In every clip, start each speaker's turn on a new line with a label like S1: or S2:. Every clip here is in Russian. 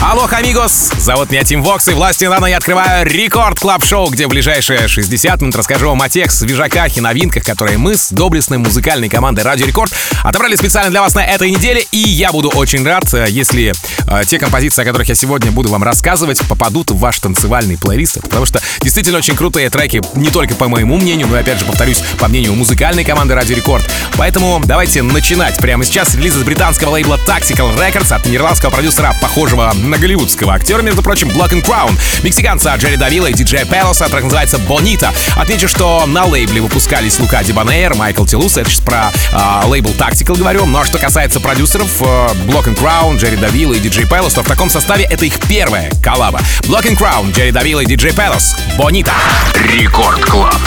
S1: Алло, амигос! Зовут меня Тим Вокс, и власти рано я открываю Record Club Show где в ближайшие 60 минут расскажу вам о тех свежаках и новинках, которые мы с доблестной музыкальной командой Радио Рекорд отобрали специально для вас на этой неделе, и я буду очень рад, э, если э, те композиции, о которых я сегодня буду вам рассказывать, попадут в ваш танцевальный плейлист, потому что действительно очень крутые треки, не только по моему мнению, но и опять же повторюсь, по мнению музыкальной команды Радио Рекорд. Поэтому давайте начинать. Прямо сейчас релиз из британского лейбла Tactical Records от нидерландского продюсера, похожего на голливудского актера, между прочим, Black and Crown, мексиканца Джерри Давила и диджея Пелоса, трек называется «Бонита». Отмечу, что на лейбле выпускались Лука Дибанейр, Майкл Тилус, это сейчас про э, лейбл Tactical говорю, но что касается продюсеров, э, Black and Crown, Джерри Давила и диджей Пелос, то в таком составе это их первая коллаба. Black and Crown, Джерри Давила и диджей Пелос, «Бонита».
S2: Рекорд Клаб.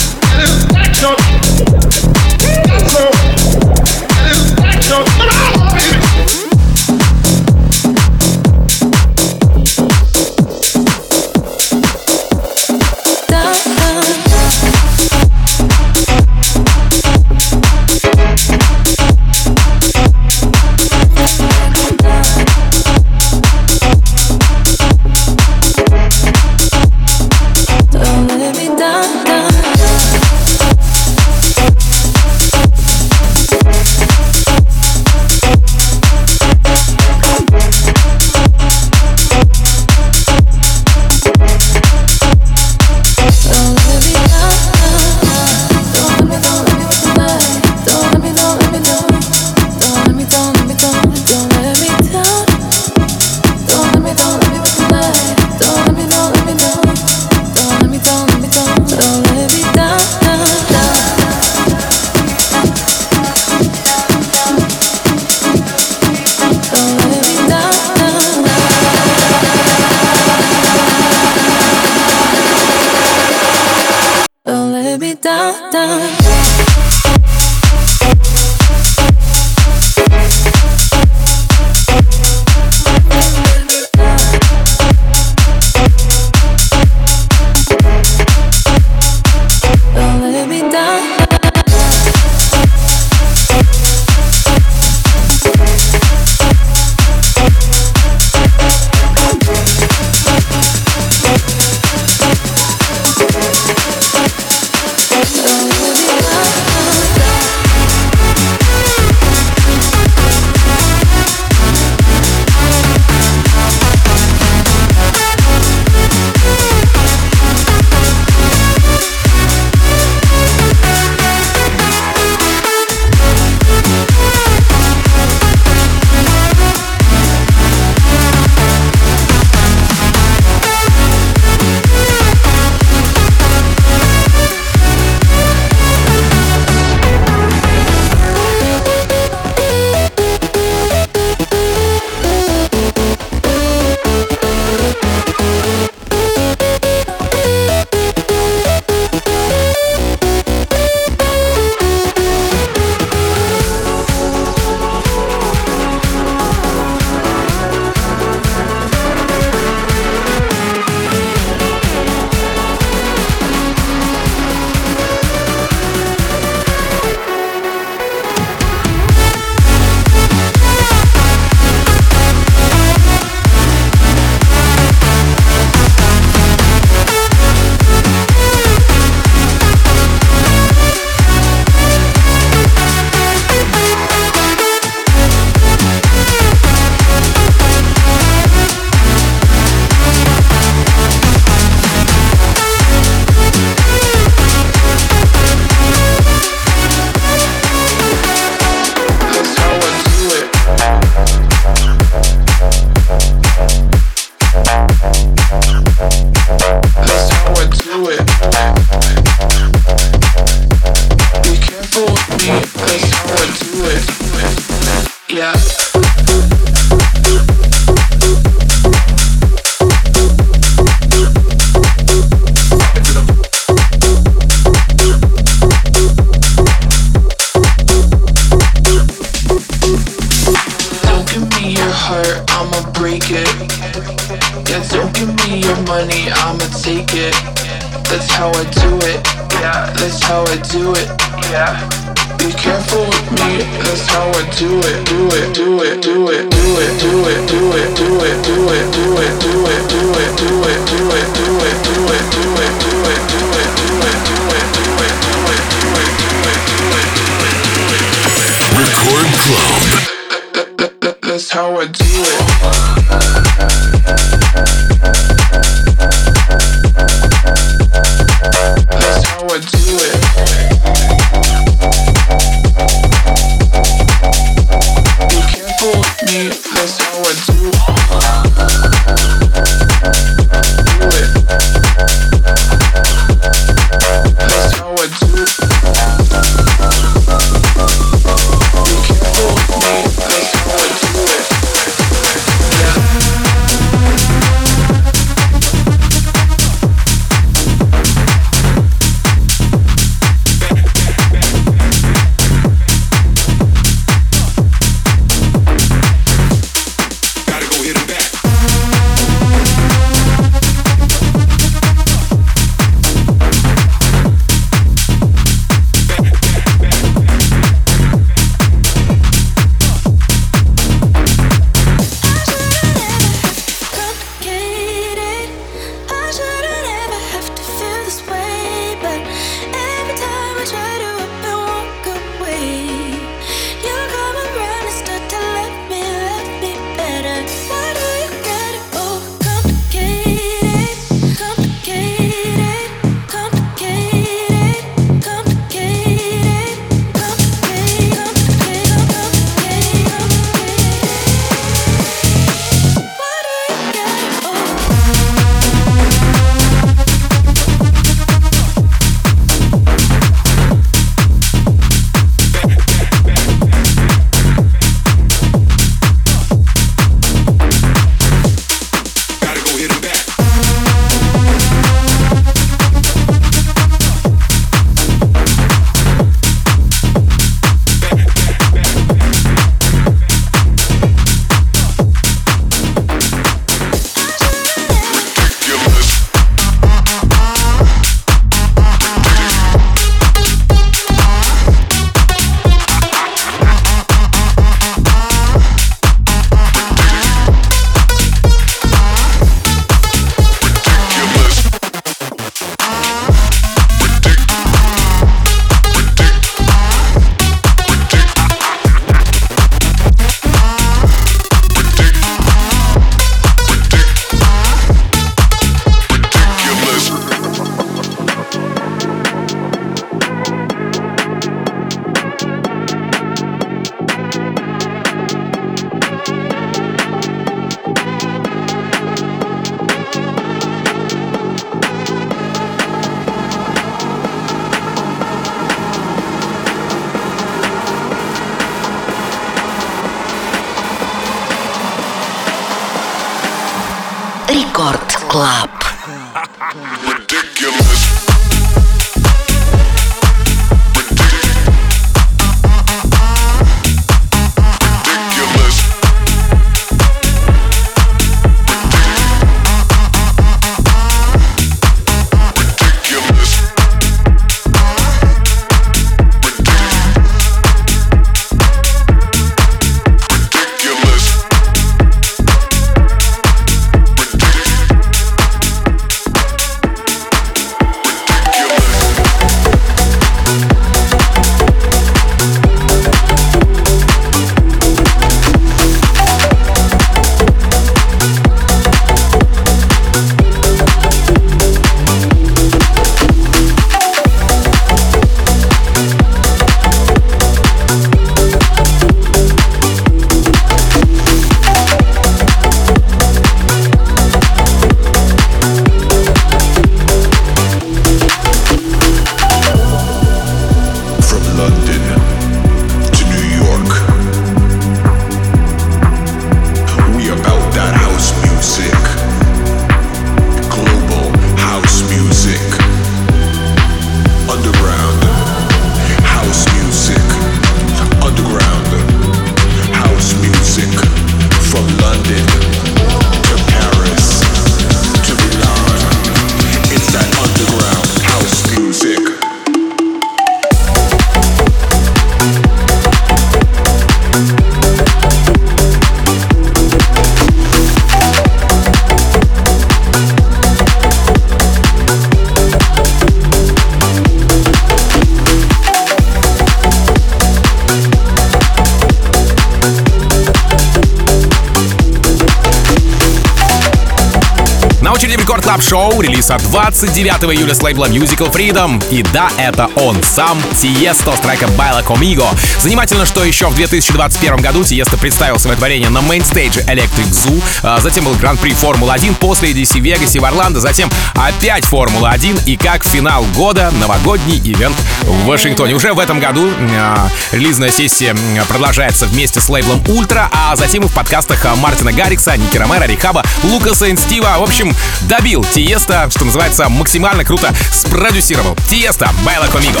S1: Club Show, релиз от 29 июля с лейбла Musical Freedom. И да, это он сам, Тиесто с трека Baila Conmigo. Занимательно, что еще в 2021 году Тиесто представил свое творение на мейнстейдже Electric Zoo, а затем был Гран-при Формулы-1 после EDC Вегасе в Орландо, затем опять Формула-1 и как финал года новогодний ивент в Вашингтоне. Уже в этом году э, релизная сессия продолжается вместе с лейблом Ультра, а затем и в подкастах Мартина Гаррикса, Ники Ромера, R3hab а, Лукаса и Стива. В общем, добил Тиеста, что называется, максимально круто спродюсировал. Тиеста, Baila Conmigo.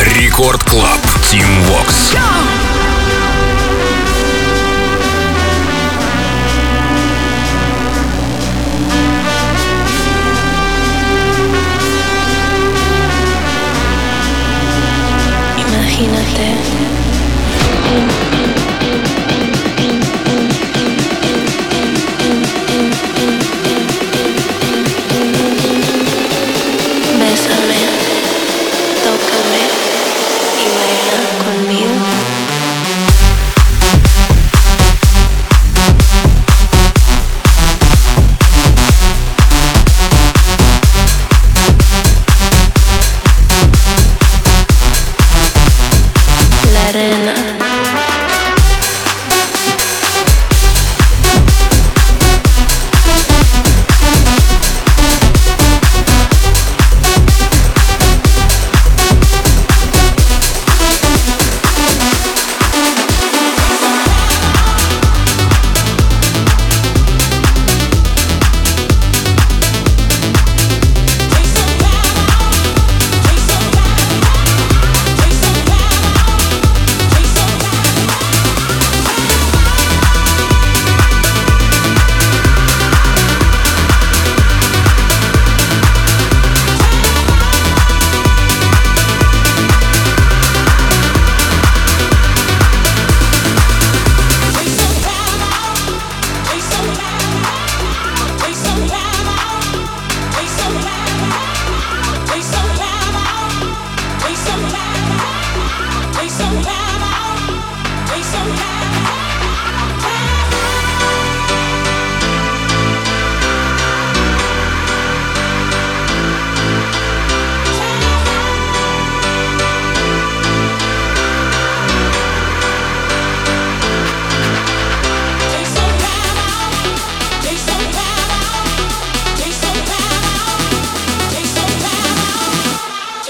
S3: Record Club, Тим Вокс.
S2: Рекорд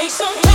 S2: take
S1: some time.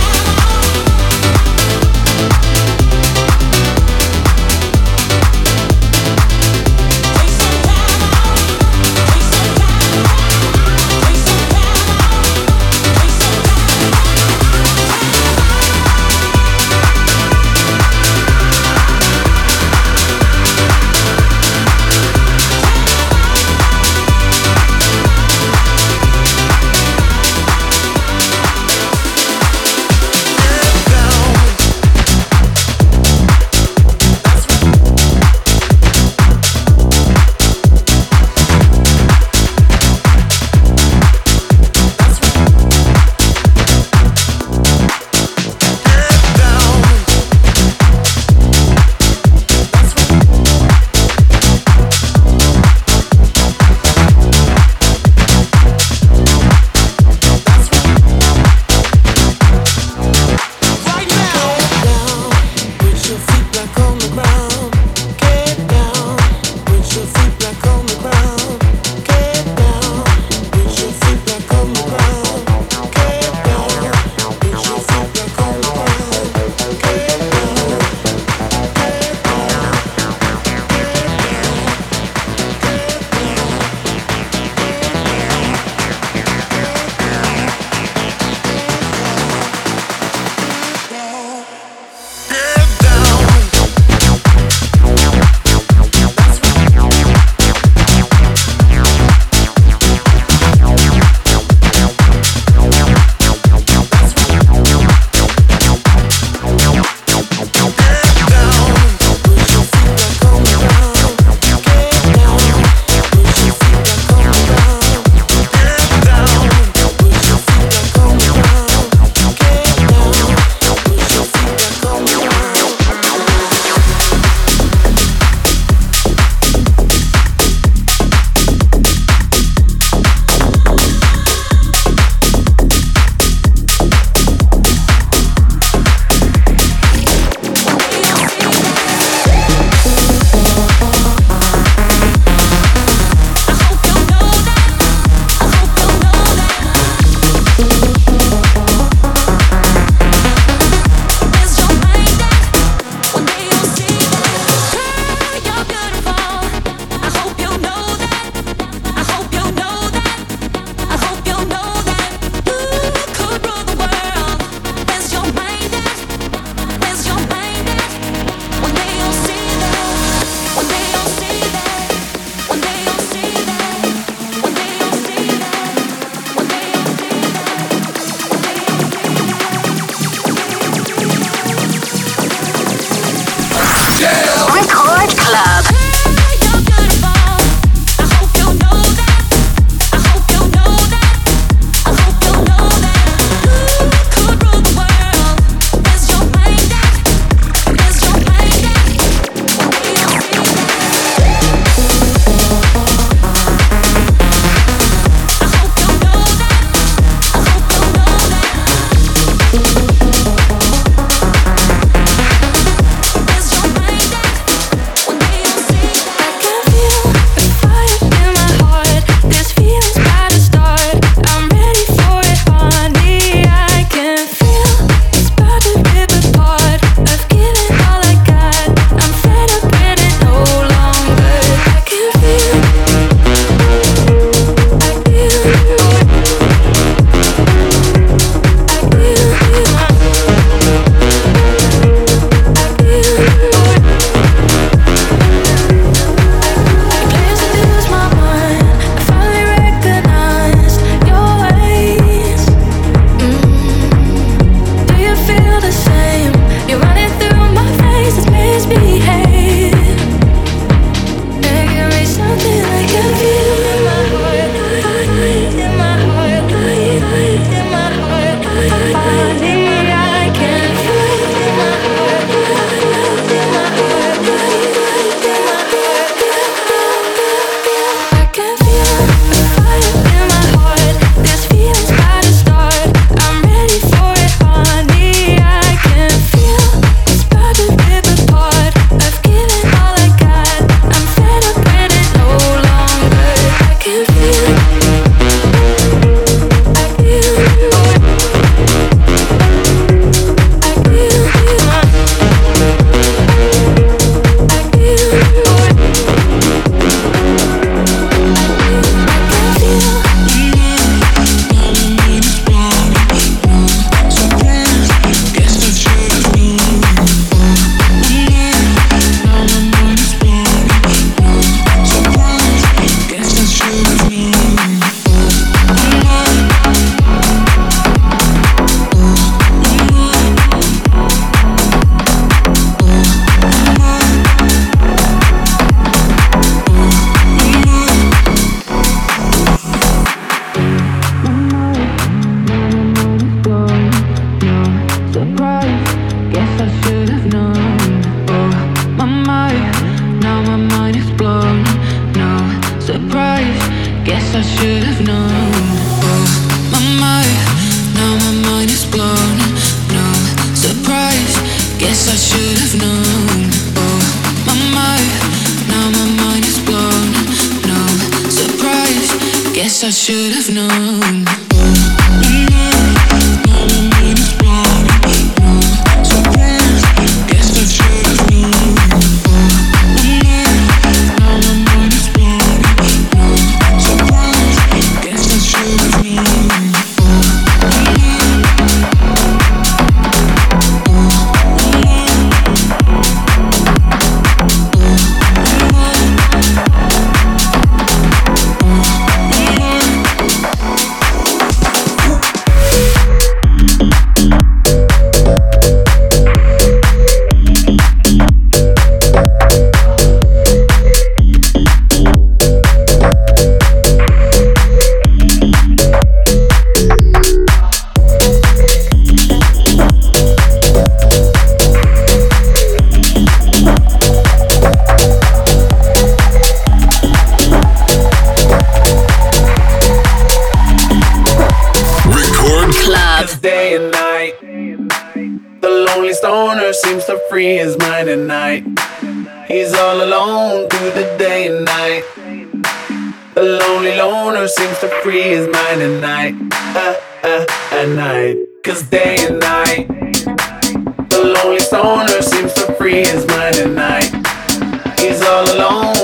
S4: lonely stoner seems to free his mind at night. He's all alone.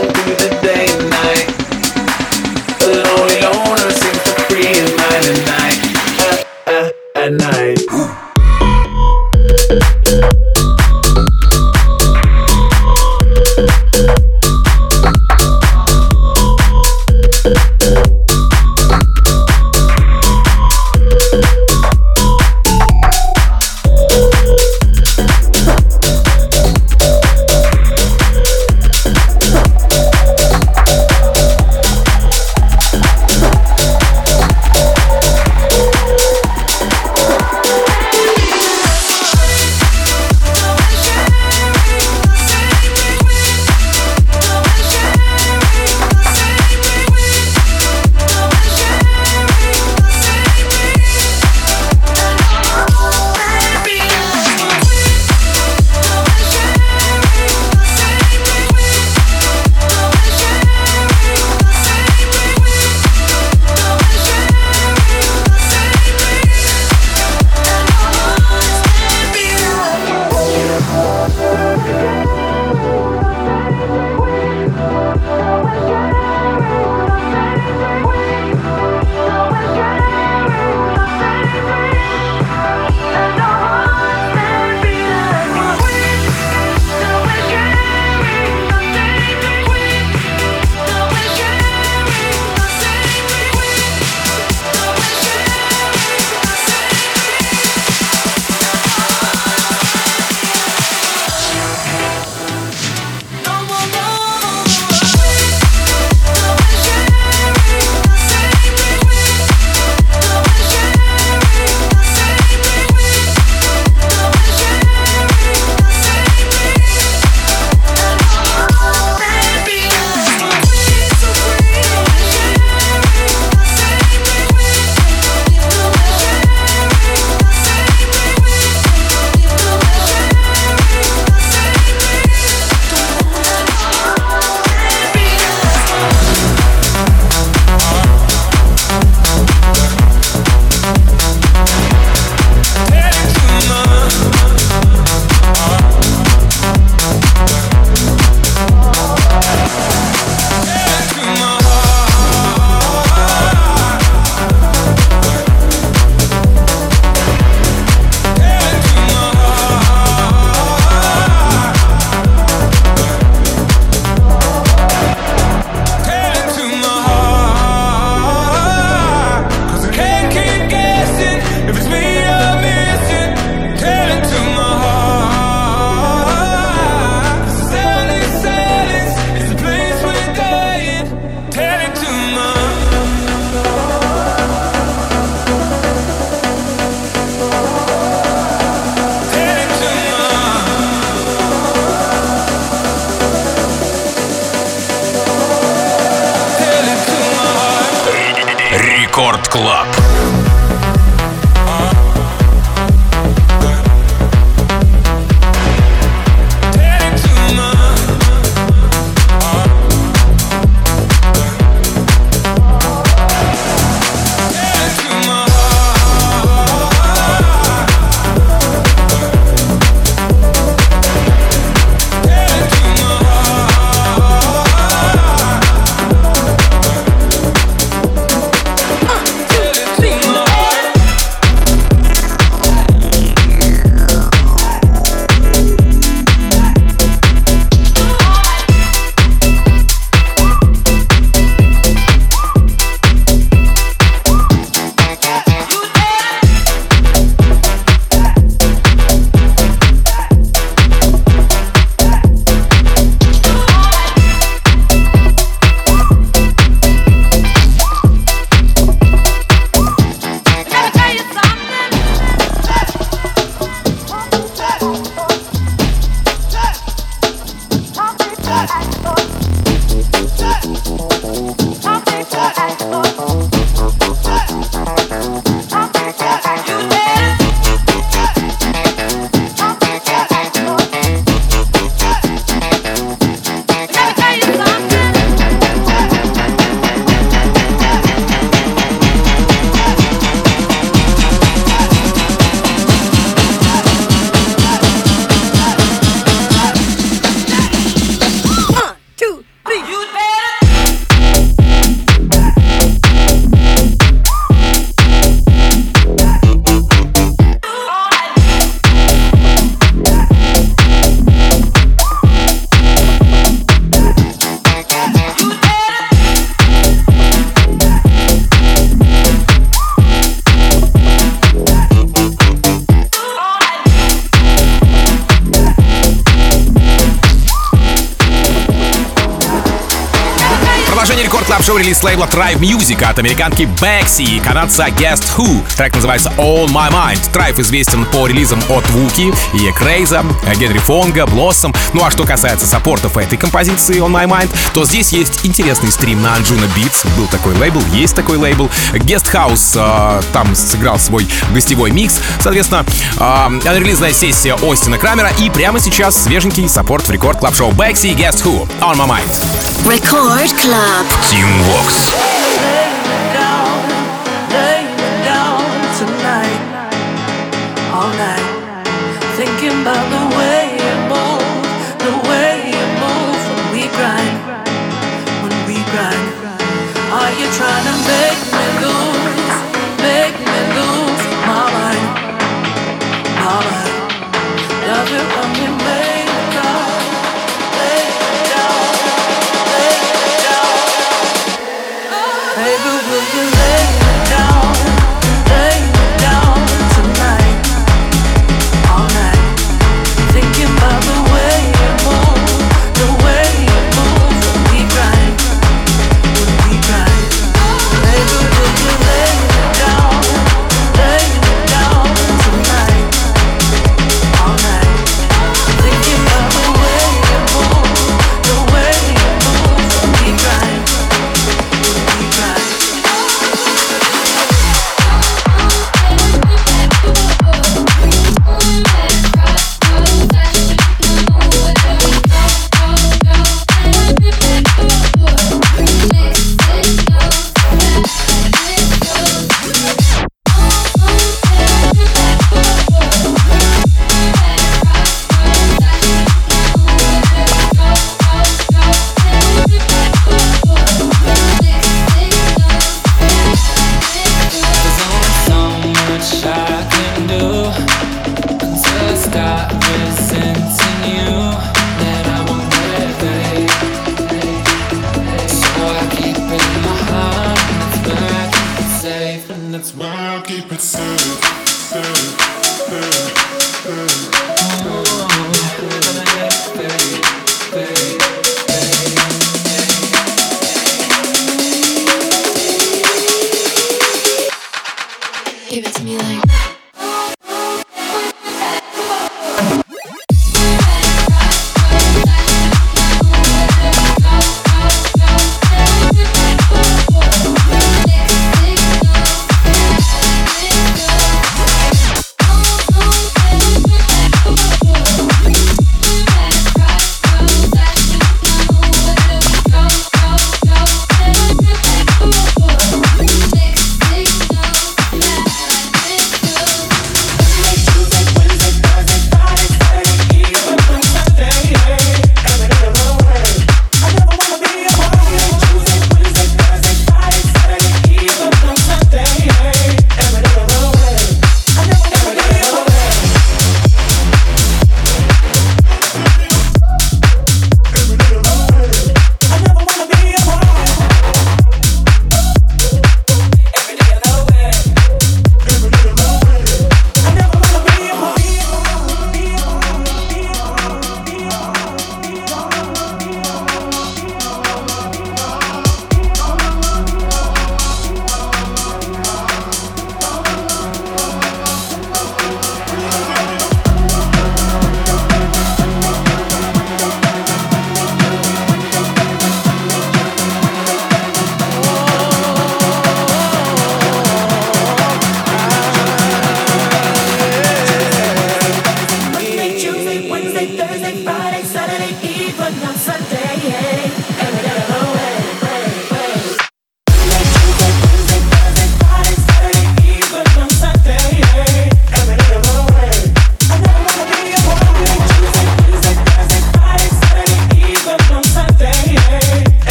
S1: Лейбла Tribe Music от американки Бекси и канадца Guest Who. Трек называется On My Mind. Tribe известен по релизам от Вуки, и Крейза, Генри Фонга, Блоссом. Ну а что касается саппортов этой композиции On My Mind, то здесь есть интересный стрим на Anjunabeats. Был такой лейбл, есть такой лейбл. Guest Who э, там сыграл свой гостевой микс. Соответственно, э, релизная сессия Остина Крамера и прямо сейчас свеженький саппорт в Record Club Show Бекси Guest Who On My Mind.
S5: Record Club.
S2: Team Vox.
S3: Yeah.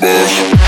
S3: bitch.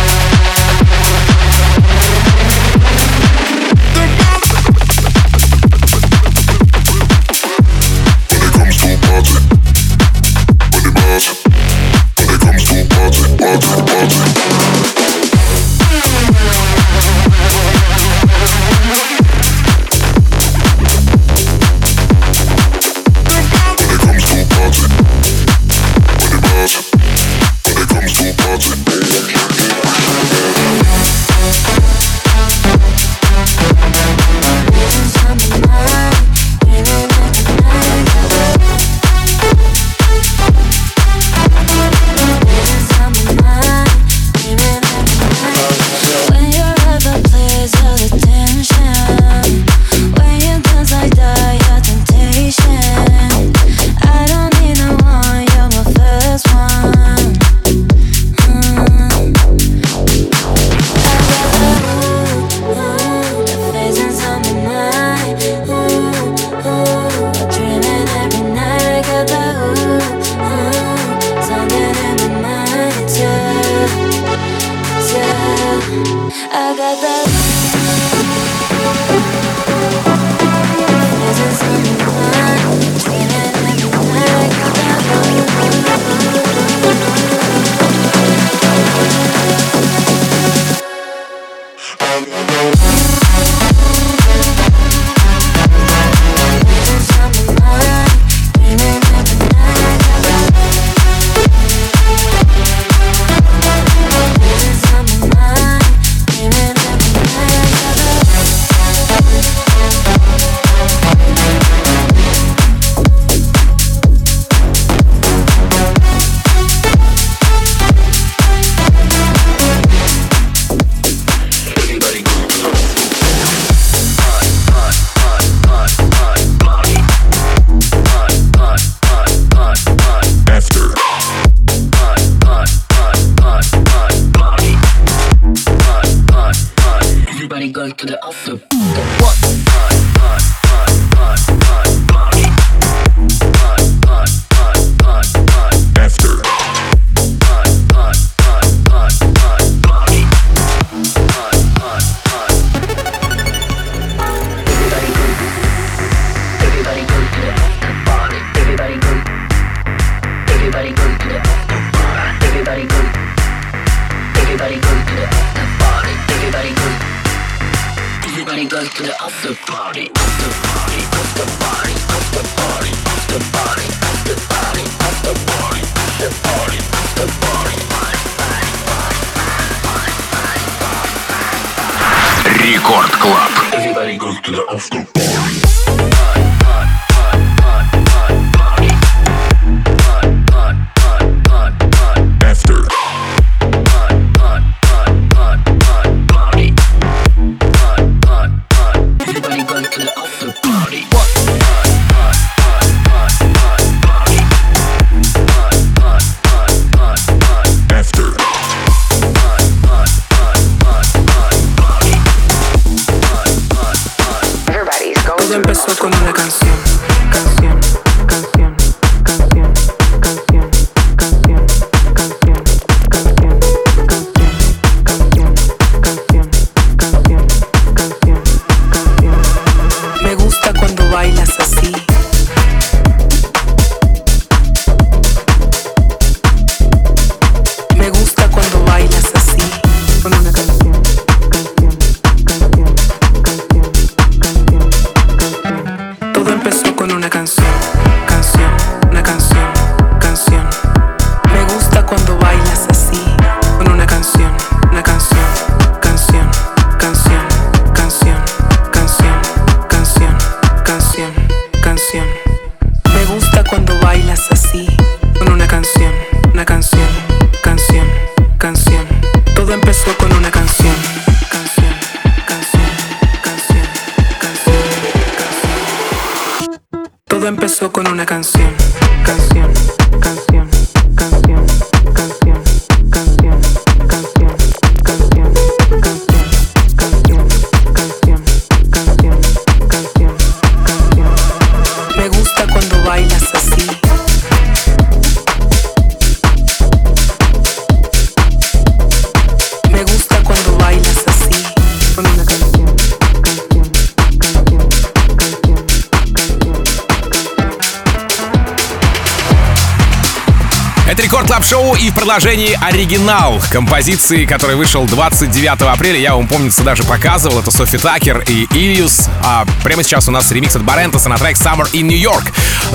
S1: Шоу и в продолжении оригинал композиции, который вышел 29 апреля. Я вам, помнится, даже показывал. Это Sofi Tukker и Ильюс. А прямо сейчас у нас ремикс от Барентеса на трек Summer in New York.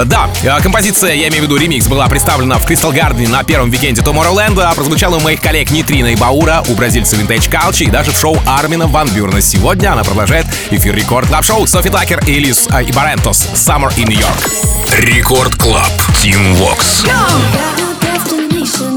S1: Да, э, композиция, я имею в виду ремикс, была представлена в Crystal Garden на первом викенде Tomorrowland, а прозвучала у моих коллег Нитрина и Баура, у бразильца Vintage Culture и даже в шоу Армина Ван Бюрна. Сегодня она продолжает эфир Record Club Show Sofi Tukker и Ильюс э, и Барентос Summer in New York.
S6: Рекорд Клаб. Team Vox.
S7: Go!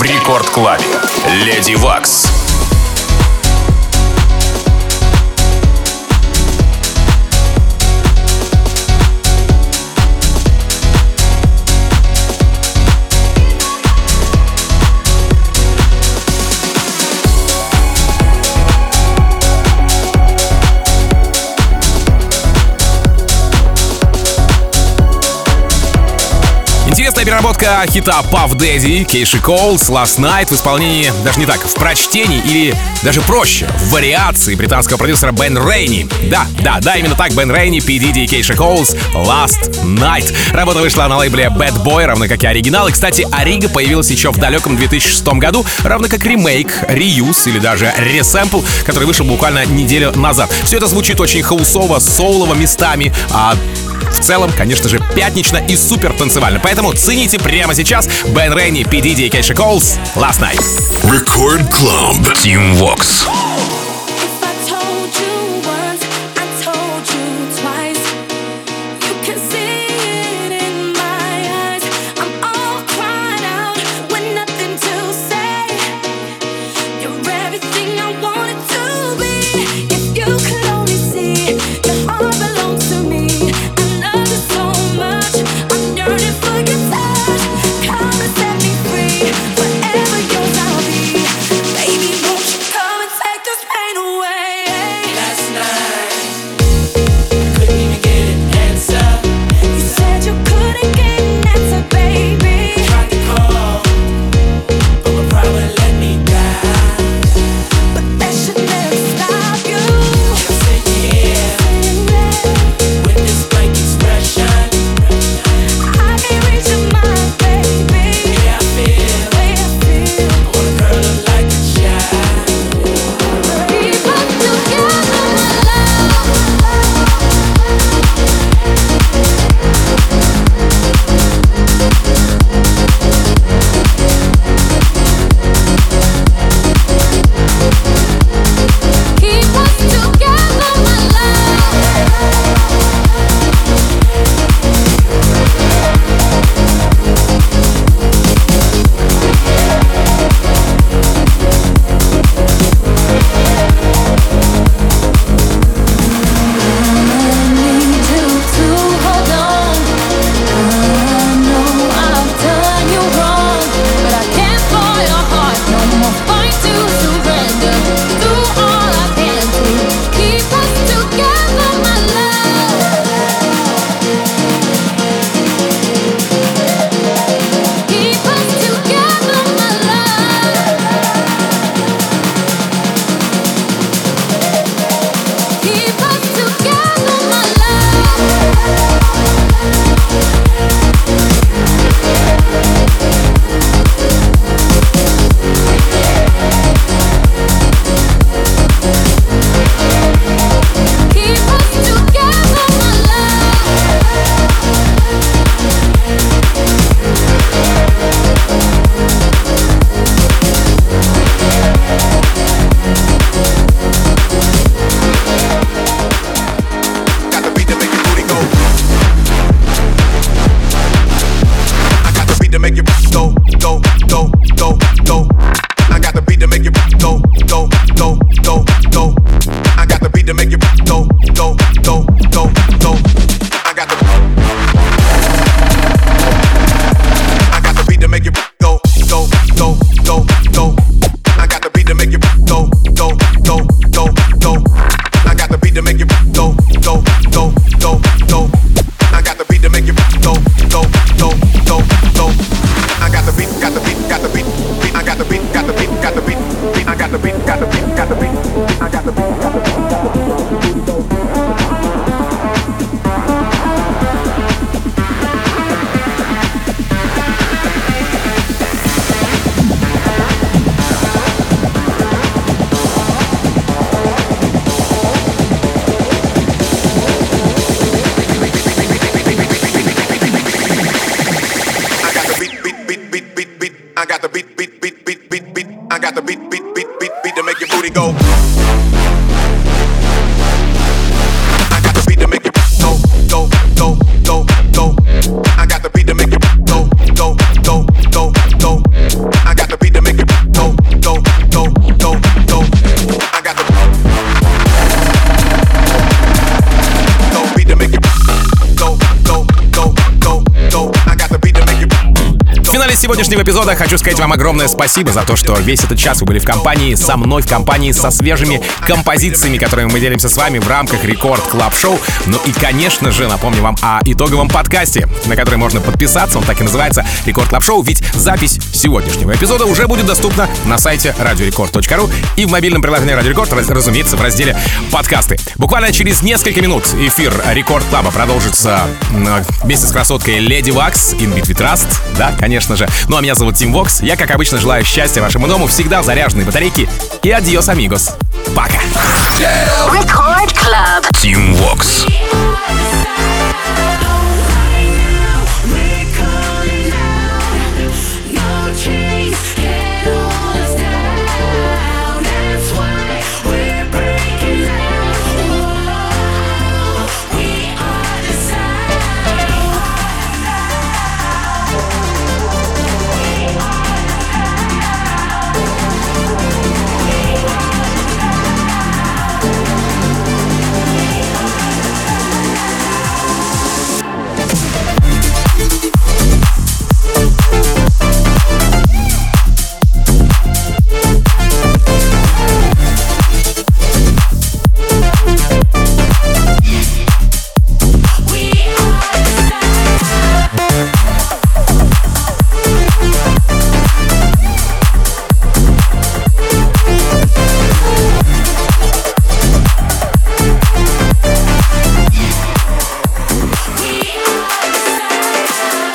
S3: в рекорд-клабе. Леди Вакс.
S1: Переработка хита Puff Daddy, Кейши Коулс, Last Night в исполнении, даже не так, в прочтении или даже проще, в вариации британского продюсера Бен Рейни. Да, да, да, именно так, Бен Рейни, P. Diddy и Кейши Коулс, Last Night. Работа вышла на лейбле Bad Boy, равно как и оригинал. И, кстати, Арига появилась еще в далеком 2006 году, равно как ремейк, реюз или даже ресэмпл, который вышел буквально неделю назад. Все это звучит очень хаусово, соулово местами, а в целом, конечно же, пятнично и супер танцевально. Поэтому цените прямо сейчас Бен Рейни, P. Diddy и Кейша Коулс Last Night.
S3: Record Club. Team Vox.
S8: Won't you
S1: сегодняшнего эпизода хочу сказать вам огромное спасибо за то, что весь этот час вы были в компании со мной, в компании со свежими композициями, которыми мы делимся с вами в рамках Record Club Show. Ну и, конечно же, напомню вам о итоговом подкасте, на который можно подписаться. Он так и называется Record Club Show, ведь запись сегодняшнего эпизода уже будет доступна на сайте radiorecord.ru и в мобильном приложении Радио Рекорд, разумеется, в разделе подкасты. Буквально через несколько минут эфир Record Club а продолжится вместе с красоткой Lady Waks, In Beat We Trust, да, конечно же. Ну а меня зовут Tim Vox. Я, как обычно, желаю счастья вашему дому, всегда заряженные батарейки. И adiós, amigos. Пока.
S5: Record Club.
S2: Tim Vox.